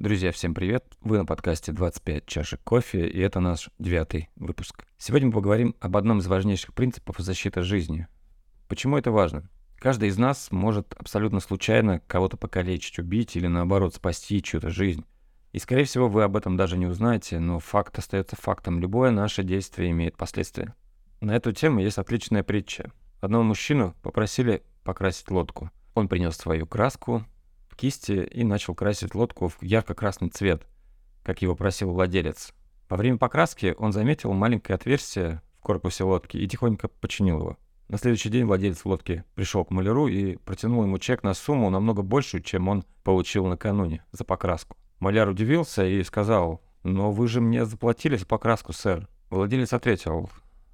Друзья, всем привет! Вы на подкасте 25 чашек кофе, и это наш девятый выпуск. Сегодня мы поговорим об одном из важнейших принципов защиты жизни. Почему это важно? Каждый из нас может абсолютно случайно кого-то покалечить, убить или наоборот спасти чью-то жизнь. И, скорее всего, вы об этом даже не узнаете, но факт остается фактом. Любое наше действие имеет последствия. На эту тему есть отличная притча. Одного мужчину попросили покрасить лодку. Он принес свою краску, кисти и начал красить лодку в ярко-красный цвет, как его просил владелец. Во время покраски он заметил маленькое отверстие в корпусе лодки и тихонько починил его. На следующий день владелец лодки пришел к маляру и протянул ему чек на сумму намного большую, чем он получил накануне за покраску. Маляр удивился и сказал, «Но вы же мне заплатили за покраску, сэр». Владелец ответил,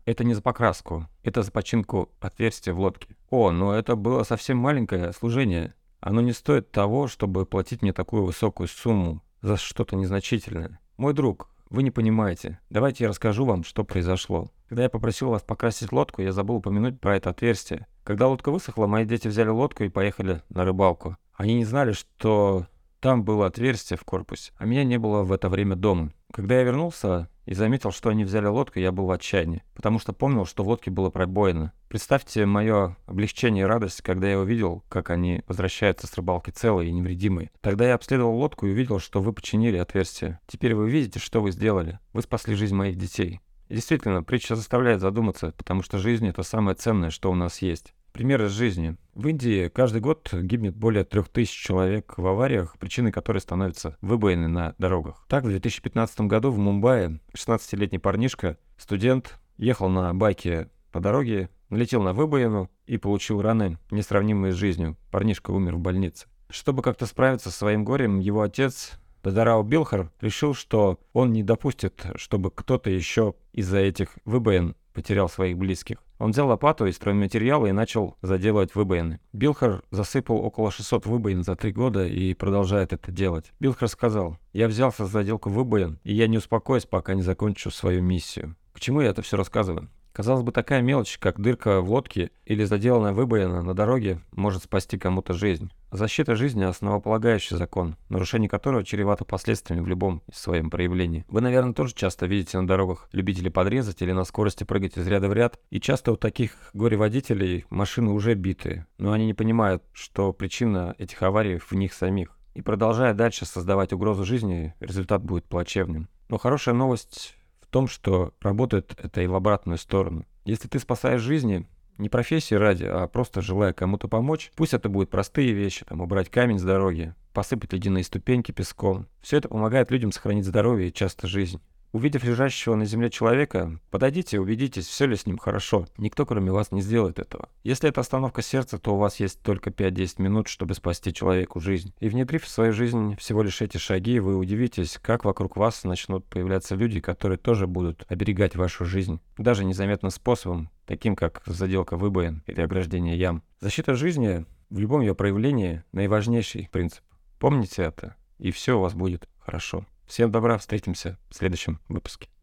«Это не за покраску, это за починку отверстия в лодке». «О, но это было совсем маленькое служение. Оно не стоит того, чтобы платить мне такую высокую сумму за что-то незначительное. Мой друг, вы не понимаете. Давайте я расскажу вам, что произошло. Когда я попросил вас покрасить лодку, я забыл упомянуть про это отверстие. Когда лодка высохла, мои дети взяли лодку и поехали на рыбалку. Они не знали, что там было отверстие в корпусе, а меня не было в это время дома. Когда я вернулся и заметил, что они взяли лодку, я был в отчаянии, потому что помнил, что в лодке было пробоина. Представьте мое облегчение и радость, когда я увидел, как они возвращаются с рыбалки целые и невредимые. Тогда я обследовал лодку и увидел, что вы починили отверстие. Теперь вы видите, что вы сделали. Вы спасли жизнь моих детей. И действительно, притча заставляет задуматься, потому что жизнь — это самое ценное, что у нас есть. Пример из жизни. В Индии каждый год гибнет более 3000 человек в авариях, причиной которой становятся выбоины на дорогах. Так, в 2015 году в Мумбаи 16-летний парнишка, студент, ехал на байке по дороге, налетел на выбоину и получил раны, несравнимые с жизнью. Парнишка умер в больнице. Чтобы как-то справиться со своим горем, его отец Бадарау Билхар решил, что он не допустит, чтобы кто-то еще из-за этих выбоин потерял своих близких. Он взял лопату и стройматериалы и начал заделывать выбоины. Билхар засыпал около 600 выбоин за три года и продолжает это делать. Билхар сказал, «Я взялся за заделку выбоин, и я не успокоюсь, пока не закончу свою миссию». К чему я это все рассказываю? Казалось бы, такая мелочь, как дырка в лодке или заделанная выбоина на дороге, может спасти кому-то жизнь. Защита жизни – основополагающий закон, нарушение которого чревато последствиями в любом своем проявлении. Вы, наверное, тоже часто видите на дорогах любителей подрезать или на скорости прыгать из ряда в ряд, и часто у таких горе-водителей машины уже битые, но они не понимают, что причина этих аварий в них самих. И продолжая дальше создавать угрозу жизни, результат будет плачевным. Но хорошая новость том, что работает это и в обратную сторону. Если ты спасаешь жизни, не профессии ради, а просто желая кому-то помочь, пусть это будут простые вещи, там убрать камень с дороги, посыпать ледяные ступеньки песком. Все это помогает людям сохранить здоровье и часто жизнь. Увидев лежащего на земле человека, подойдите и убедитесь, все ли с ним хорошо. Никто, кроме вас, не сделает этого. Если это остановка сердца, то у вас есть только 5-10 минут, чтобы спасти человеку жизнь. И внедрив в свою жизнь всего лишь эти шаги, вы удивитесь, как вокруг вас начнут появляться люди, которые тоже будут оберегать вашу жизнь. Даже незаметным способом, таким как заделка выбоин или ограждение ям. Защита жизни в любом ее проявлении наиважнейший принцип. Помните это, и все у вас будет хорошо. Всем добра, встретимся в следующем выпуске.